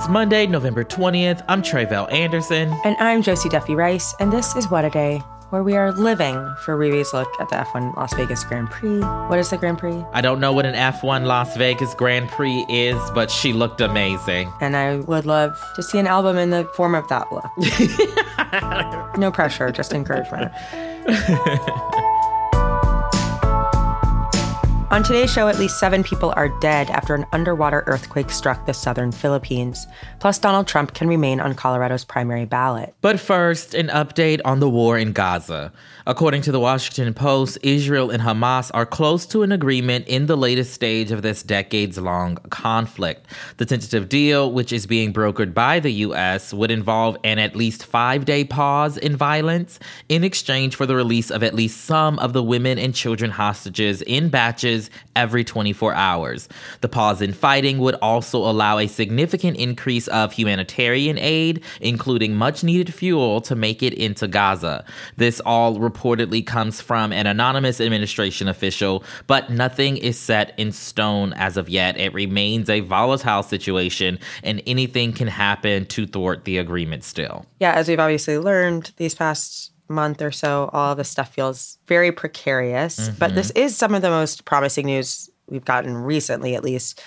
It's Monday, November 20th. I'm Tre'vell Anderson. And I'm Josie Duffy Rice, and this is What a Day, where we are living for Riri's look at the F1 Las Vegas Grand Prix. What is the Grand Prix? I don't know what an F1 Las Vegas Grand Prix is, but she looked amazing. And I would love to see an album in the form of that look. no pressure, just encouragement. On today's show, at least seven people are dead after an underwater earthquake struck the southern Philippines. Plus, Donald Trump can remain on Colorado's primary ballot. But first, an update on the war in Gaza. According to the Washington Post, Israel and Hamas are close to an agreement in the latest stage of this decades long conflict. The tentative deal, which is being brokered by the U.S., would involve an at least five day pause in violence in exchange for the release of at least some of the women and children hostages in batches every 24 hours. The pause in fighting would also allow a significant increase of humanitarian aid, including much needed fuel to make it into Gaza. This all reportedly comes from an anonymous administration official, but nothing is set in stone as of yet. It remains a volatile situation, and anything can happen to thwart the agreement still. Yeah, as we've obviously learned these past month or so, all this stuff feels very precarious. Mm-hmm. But this is some of the most promising news we've gotten recently, at least.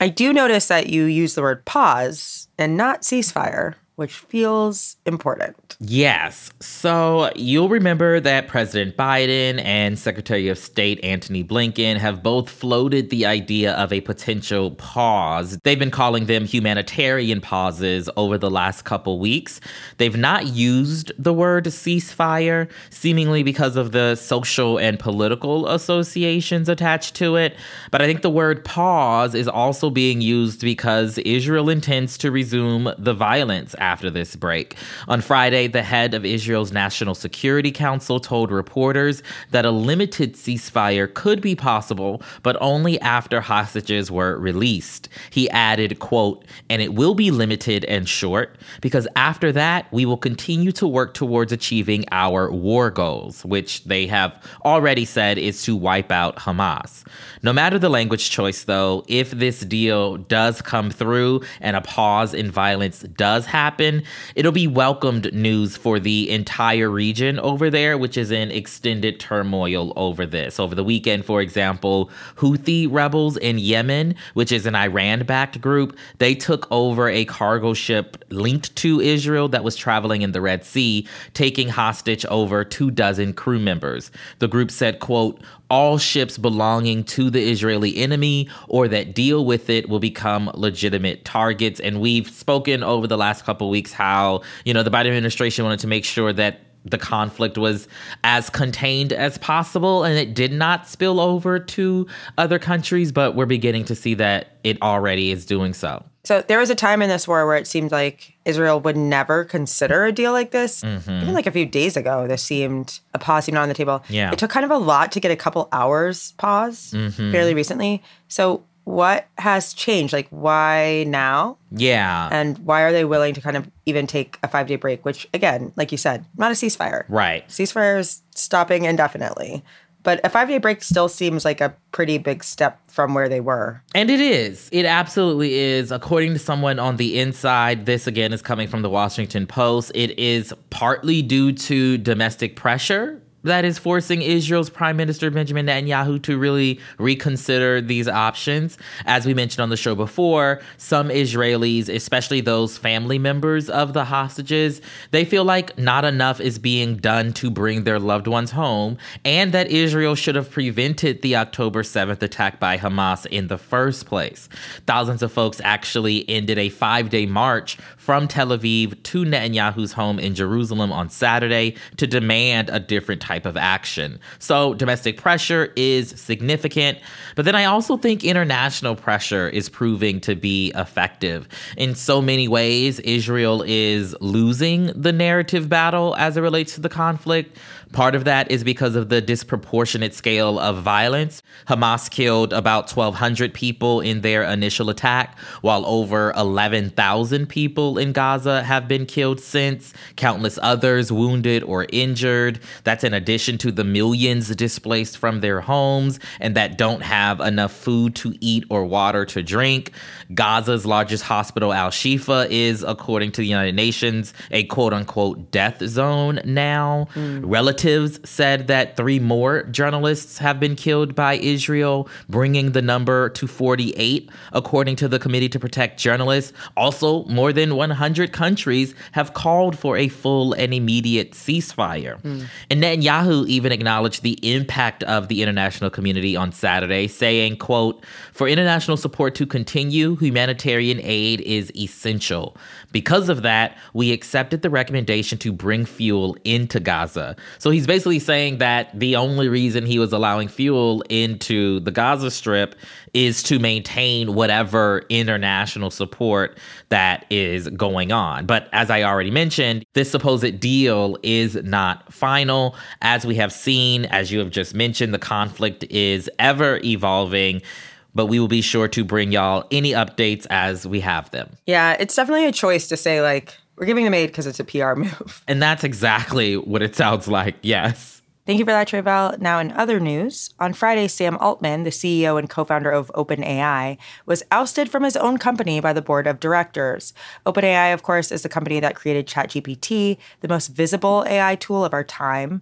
I do notice that you use the word pause and not ceasefire which feels important. Yes. So you'll remember that President Biden and Secretary of State Antony Blinken have both floated the idea of a potential pause. They've been calling them humanitarian pauses over the last couple weeks. They've not used the word ceasefire, seemingly because of the social and political associations attached to it. But I think the word pause is also being used because Israel intends to resume the violence after this break. On Friday, the head of Israel's National Security Council told reporters that a limited ceasefire could be possible, but only after hostages were released. He added, quote, and it will be limited and short because after that, we will continue to work towards achieving our war goals, which they have already said is to wipe out Hamas. No matter the language choice, though, if this deal does come through and a pause in violence does happen, happen, it'll be welcomed news for the entire region over there, which is in extended turmoil over this. Over the weekend, for example, Houthi rebels in Yemen, which is an Iran backed group, they took over a cargo ship linked to Israel that was traveling in the Red Sea, taking hostage over two dozen crew members. The group said, quote, all ships belonging to the Israeli enemy or that deal with it will become legitimate targets. And we've spoken over the last couple weeks how, you know, the Biden administration wanted to make sure that the conflict was as contained as possible and it did not spill over to other countries, but we're beginning to see that it already is doing so. So there was a time in this war where it seemed like Israel would never consider a deal like this. Mm-hmm. Even like a few days ago, this seemed a pause seemed on the table. Yeah. It took kind of a lot to get a couple hours pause mm-hmm. fairly recently. So what has changed? Like why now? Yeah. And why are they willing to kind of even take a five day break, which again, like you said, not a ceasefire. Right. Ceasefire is stopping indefinitely. But a five day break still seems like a pretty big step from where they were. And it is. It absolutely is. According to someone on the inside, this again is coming from the Washington Post. It is partly due to domestic pressure that is forcing Israel's Prime Minister Benjamin Netanyahu to really reconsider these options. As we mentioned on the show before, some Israelis, especially those family members of the hostages, they feel like not enough is being done to bring their loved ones home, and that Israel should have prevented the October 7th attack by Hamas in the first place. Thousands of folks actually ended a five day march from Tel Aviv to Netanyahu's home in Jerusalem on Saturday to demand a different type of action. So domestic pressure is significant, but then I also think international pressure is proving to be effective. In so many ways, Israel is losing the narrative battle as it relates to the conflict, Part of that is because of the disproportionate scale of violence. Hamas killed about 1,200 people in their initial attack, while over 11,000 people in Gaza have been killed since, countless others wounded or injured. That's in addition to the millions displaced from their homes and that don't have enough food to eat or water to drink. Gaza's largest hospital, Al Shifa, is, according to the United Nations, a quote unquote death zone now. Mm. Relatives said that three more journalists have been killed by Israel, bringing the number to 48, according to the Committee to Protect Journalists. Also, more than 100 countries have called for a full and immediate ceasefire. Mm. And Netanyahu even acknowledged the impact of the international community on Saturday, saying, quote, for international support to continue, humanitarian aid is essential. Because of that, we accepted the recommendation to bring fuel into Gaza. So he's basically saying that the only reason he was allowing fuel into the Gaza Strip is to maintain whatever international support that is going on. But as I already mentioned, this supposed deal is not final. As we have seen, as you have just mentioned, the conflict is ever evolving but we will be sure to bring y'all any updates as we have them. Yeah, it's definitely a choice to say, like, we're giving them aid because it's a PR move. And that's exactly what it sounds like, yes. Thank you for that, Tre'vell. Now, in other news, on Friday, Sam Altman, the CEO and co founder of OpenAI, was ousted from his own company by the board of directors. OpenAI, of course, is the company that created ChatGPT, the most visible AI tool of our time.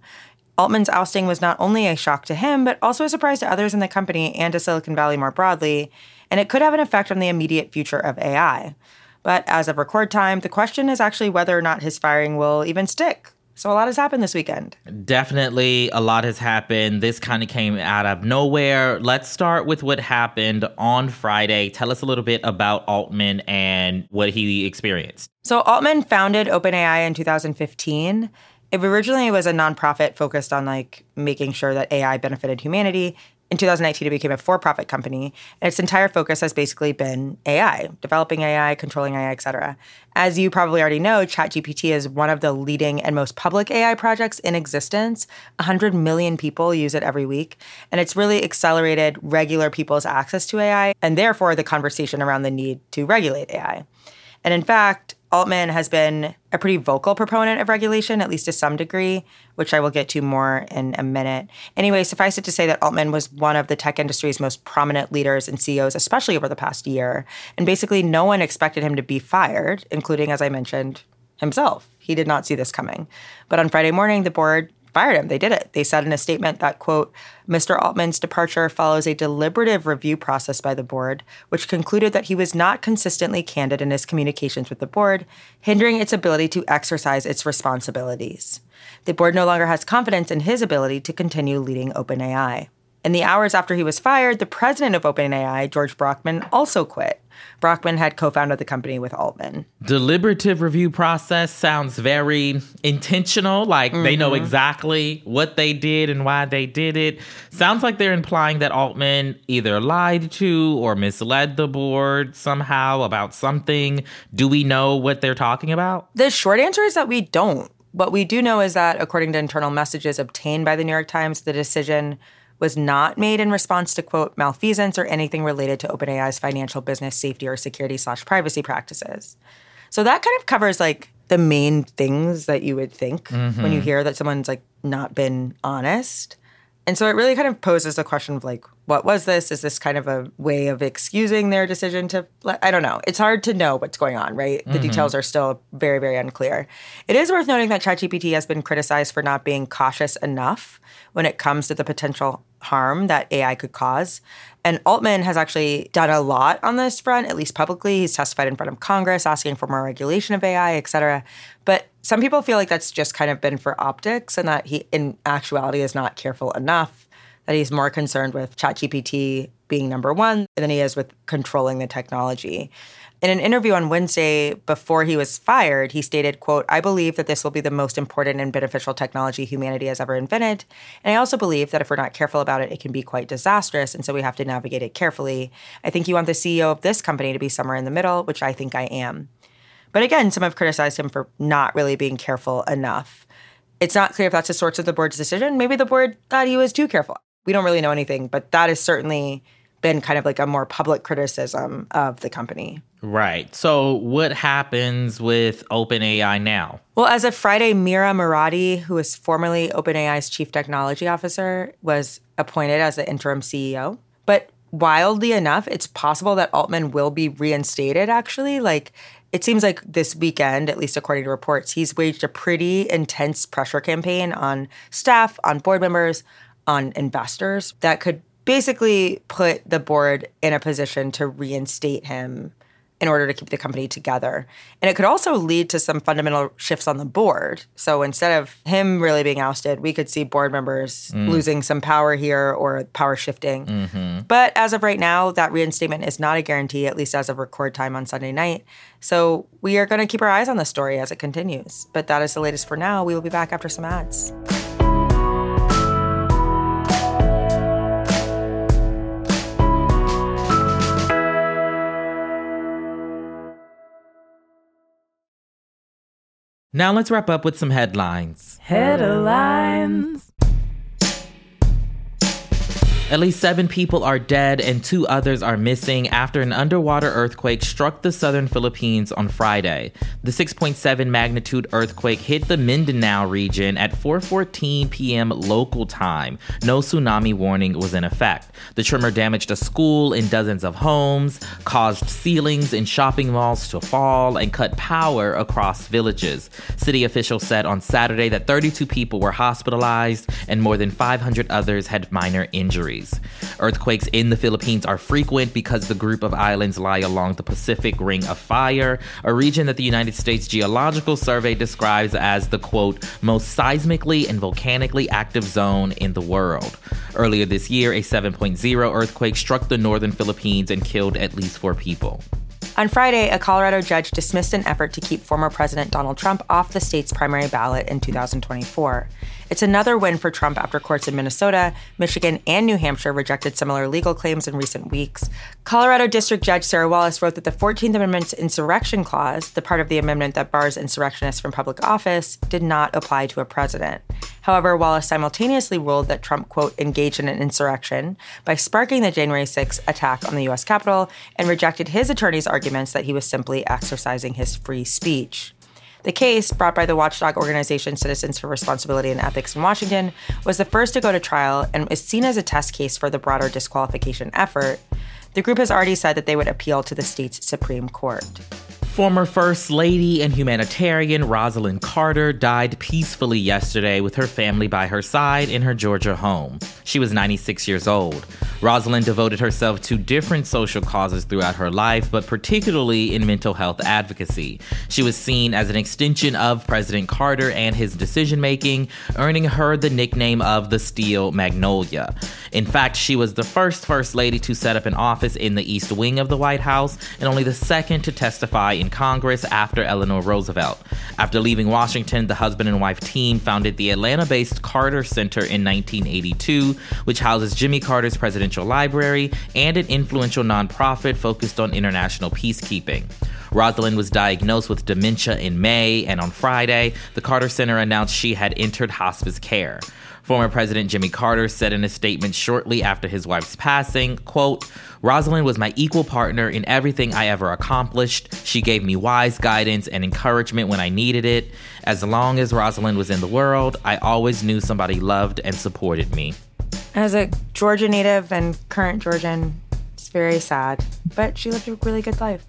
Altman's ousting was not only a shock to him, but also a surprise to others in the company and to Silicon Valley more broadly, and it could have an effect on the immediate future of AI. But as of record time, the question is actually whether or not his firing will even stick. So a lot has happened this weekend. Definitely a lot has happened. This kind of came out of nowhere. Let's start with what happened on Friday. Tell us a little bit about Altman and what he experienced. So Altman founded OpenAI in 2015 it originally was a nonprofit focused on like making sure that AI benefited humanity. In 2019, it became a for-profit company, and its entire focus has basically been AI, developing AI, controlling AI, etc. As you probably already know, ChatGPT is one of the leading and most public AI projects in existence. 100 million people use it every week, and it's really accelerated regular people's access to AI, and therefore the conversation around the need to regulate AI. And in fact, Altman has been a pretty vocal proponent of regulation, at least to some degree, which I will get to more in a minute. Anyway, suffice it to say that Altman was one of the tech industry's most prominent leaders and CEOs, especially over the past year. And basically, no one expected him to be fired, including, as I mentioned, himself. He did not see this coming. But on Friday morning, the board fired him. They did it. They said in a statement that, quote, Mr. Altman's departure follows a deliberative review process by the board, which concluded that he was not consistently candid in his communications with the board, hindering its ability to exercise its responsibilities. The board no longer has confidence in his ability to continue leading OpenAI. In the hours after he was fired, the president of OpenAI, George Brockman, also quit. Brockman had co founded the company with Altman. Deliberative review process sounds very intentional, like mm-hmm. they know mm-hmm. exactly what they did and why they did it. Sounds like they're implying that Altman either lied to or misled the board somehow about something. Do we know what they're talking about? The short answer is that we don't. What we do know is that, according to internal messages obtained by the New York Times, the decision was not made in response to quote malfeasance or anything related to OpenAI's financial business safety or security slash privacy practices. So that kind of covers like the main things that you would think mm-hmm. when you hear that someone's like not been honest. And so it really kind of poses the question of like, what was this? Is this kind of a way of excusing their decision to? I don't know. It's hard to know what's going on, right? The mm-hmm. details are still very, very unclear. It is worth noting that ChatGPT has been criticized for not being cautious enough when it comes to the potential harm that AI could cause. And Altman has actually done a lot on this front, at least publicly. He's testified in front of Congress asking for more regulation of AI, et cetera. But some people feel like that's just kind of been for optics and that he, in actuality, is not careful enough, that he's more concerned with ChatGPT being number one than he is with controlling the technology. In an interview on Wednesday before he was fired, he stated, quote, I believe that this will be the most important and beneficial technology humanity has ever invented. And I also believe that if we're not careful about it, it can be quite disastrous. And so we have to navigate it carefully. I think you want the CEO of this company to be somewhere in the middle, which I think I am. But again, some have criticized him for not really being careful enough. It's not clear if that's the source of the board's decision. Maybe the board thought he was too careful. We don't really know anything, but that has certainly been kind of like a more public criticism of the company. Right. So, what happens with OpenAI now? Well, as of Friday, Mira Murati, who was formerly OpenAI's chief technology officer, was appointed as the interim CEO. But wildly enough, it's possible that Altman will be reinstated, actually. Like, it seems like this weekend, at least according to reports, he's waged a pretty intense pressure campaign on staff, on board members, on investors that could basically put the board in a position to reinstate him in order to keep the company together. And it could also lead to some fundamental shifts on the board. So instead of him really being ousted, we could see board members mm. losing some power here or power shifting. Mm-hmm. But as of right now, that reinstatement is not a guarantee, at least as of record time on Sunday night. So we are going to keep our eyes on the story as it continues. But that is the latest for now. We will be back after some ads. Now let's wrap up with some headlines. Headlines. At least seven people are dead and two others are missing after an underwater earthquake struck the southern Philippines on Friday. The 6.7 magnitude earthquake hit the Mindanao region at 4:14 p.m. local time. No tsunami warning was in effect. The tremor damaged a school and dozens of homes, caused ceilings in shopping malls to fall, and cut power across villages. City officials said on Saturday that 32 people were hospitalized and more than 500 others had minor injuries. Earthquakes in the Philippines are frequent because the group of islands lie along the Pacific Ring of Fire, a region that the United States Geological Survey describes as the quote, most seismically and volcanically active zone in the world. Earlier this year, a 7.0 earthquake struck the northern Philippines and killed at least four people. On Friday, a Colorado judge dismissed an effort to keep former President Donald Trump off the state's primary ballot in 2024. It's another win for Trump after courts in Minnesota, Michigan, and New Hampshire rejected similar legal claims in recent weeks. Colorado District Judge Sarah Wallace wrote that the 14th Amendment's insurrection clause, the part of the amendment that bars insurrectionists from public office, did not apply to a president. However, Wallace simultaneously ruled that Trump, quote, engaged in an insurrection by sparking the January 6 attack on the U.S. Capitol and rejected his attorney's arguments that he was simply exercising his free speech. The case, brought by the watchdog organization Citizens for Responsibility and Ethics in Washington, was the first to go to trial and is seen as a test case for the broader disqualification effort. The group has already said that they would appeal to the state's Supreme Court. Former First Lady and humanitarian Rosalynn Carter died peacefully yesterday with her family by her side in her Georgia home. She was 96 years old. Rosalynn devoted herself to different social causes throughout her life, but particularly in mental health advocacy. She was seen as an extension of President Carter and his decision making, earning her the nickname of the Steel Magnolia. In fact, she was the first First Lady to set up an office in the East Wing of the White House and only the second to testify in Congress after Eleanor Roosevelt. After leaving Washington, the husband and wife team founded the Atlanta based Carter Center in 1982, which houses Jimmy Carter's Presidential Library and an influential nonprofit focused on international peacekeeping. Rosalynn was diagnosed with dementia in May, and on Friday, the Carter Center announced she had entered hospice care. Former President Jimmy Carter said in a statement shortly after his wife's passing, quote, Rosalynn was my equal partner in everything I ever accomplished. She gave me wise guidance and encouragement when I needed it. As long as Rosalynn was in the world, I always knew somebody loved and supported me. As a Georgia native and current Georgian, it's very sad, but she lived a really good life.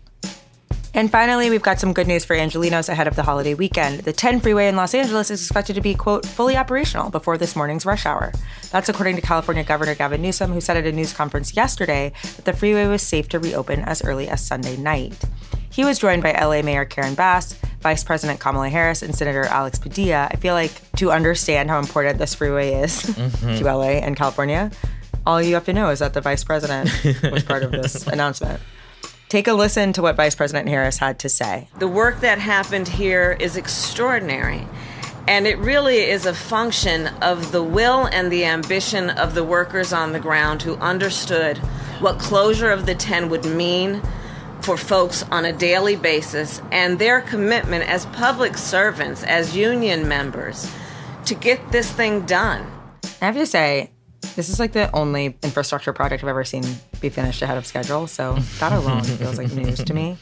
And finally, we've got some good news for Angelenos ahead of the holiday weekend. The 10 freeway in Los Angeles is expected to be, quote, fully operational before this morning's rush hour. That's according to California Governor Gavin Newsom, who said at a news conference yesterday that the freeway was safe to reopen as early as Sunday night. He was joined by LA Mayor Karen Bass, Vice President Kamala Harris, and Senator Alex Padilla. I feel like to understand how important this freeway is mm-hmm. to LA and California, all you have to know is that the Vice President was part of this announcement. Take a listen to what Vice President Harris had to say. The work that happened here is extraordinary. And it really is a function of the will and the ambition of the workers on the ground who understood what closure of the 10 would mean for folks on a daily basis and their commitment as public servants, as union members, to get this thing done. I have to say, this is like the only infrastructure project I've ever seen be finished ahead of schedule. So that alone feels like news to me.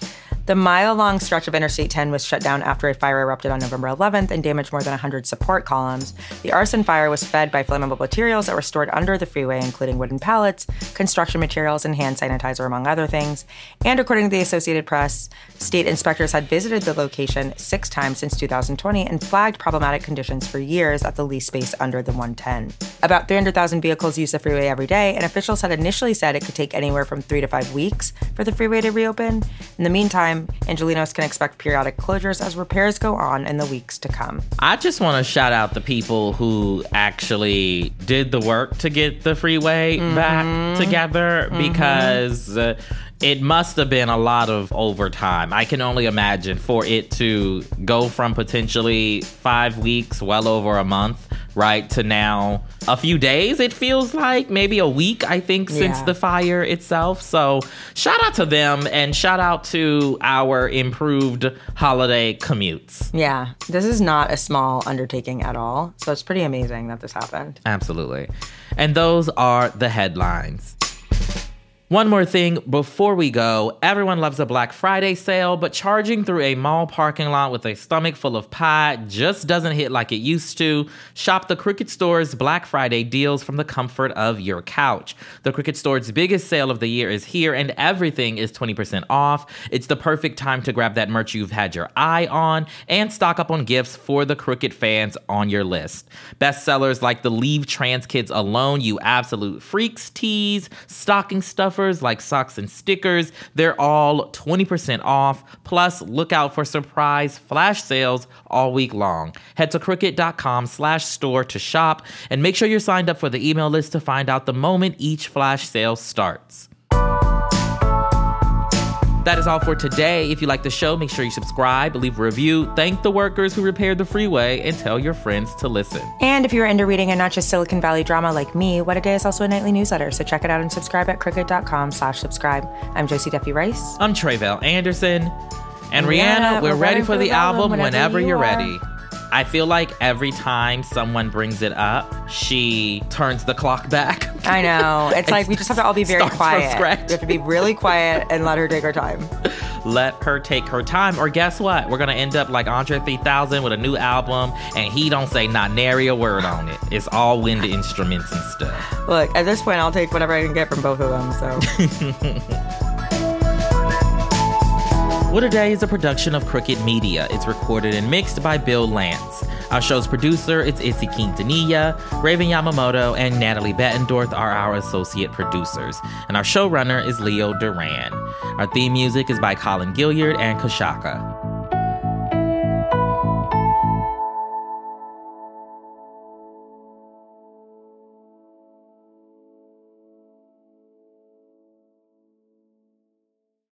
The mile long stretch of Interstate 10 was shut down after a fire erupted on November 11th and damaged more than 100 support columns. The arson fire was fed by flammable materials that were stored under the freeway, including wooden pallets, construction materials, and hand sanitizer, among other things. And according to the Associated Press, state inspectors had visited the location six times since 2020 and flagged problematic conditions for years at the lease space under the 110. About 300,000 vehicles use the freeway every day, and officials had initially said it could take anywhere from three to five weeks for the freeway to reopen. In the meantime, time, Angelenos can expect periodic closures as repairs go on in the weeks to come. I just want to shout out the people who actually did the work to get the freeway mm-hmm. back together mm-hmm. because. Uh, it must have been a lot of overtime. I can only imagine for it to go from potentially five weeks, well over a month, right, to now a few days, it feels like maybe a week, I think, since yeah. the fire itself. So shout out to them and shout out to our improved holiday commutes. Yeah, this is not a small undertaking at all. So it's pretty amazing that this happened. Absolutely. And those are the headlines. One more thing before we go. Everyone loves a Black Friday sale, but charging through a mall parking lot with a stomach full of pie just doesn't hit like it used to. Shop the Crooked Store's Black Friday deals from the comfort of your couch. The Crooked Store's biggest sale of the year is here, and everything is 20% off. It's the perfect time to grab that merch you've had your eye on and stock up on gifts for the Crooked fans on your list. Bestsellers like the Leave Trans Kids Alone, You Absolute Freaks tees, stocking stuff offers like socks and stickers. They're all 20% off. Plus, look out for surprise flash sales all week long. Head to crooked.com slash store to shop and make sure you're signed up for the email list to find out the moment each flash sale starts. That is all for today. If you like the show, make sure you subscribe, leave a review, thank the workers who repaired the freeway, and tell your friends to listen. And if you're into reading and not just Silicon Valley drama like me, What a Day is also a nightly newsletter, so check it out and subscribe at crooked.com slash subscribe. I'm Josie Duffy Rice. I'm Tre'vell Anderson. And Rihanna, we're, we're ready, ready, for, the, album whenever, whenever you you're are. ready. I feel like every time someone brings it up, she turns the clock back. I know. It's like we just have to all be very quiet. We have to be really quiet and let her take her time. Let her take her time. Or guess what? We're gonna end up like Andre 3000 with a new album, and he don't say not nary a word on it. It's all wind instruments and stuff. Look, at this point, I'll take whatever I can get from both of them. So. What a Day is a production of Crooked Media. It's recorded and mixed by Bill Lance. Our show's producer is Itzel Quintanilla, Raven Yamamoto, and Natalie Bettendorf are our associate producers. And our showrunner is Leo Duran. Our theme music is by Colin Gilliard and Kashaka.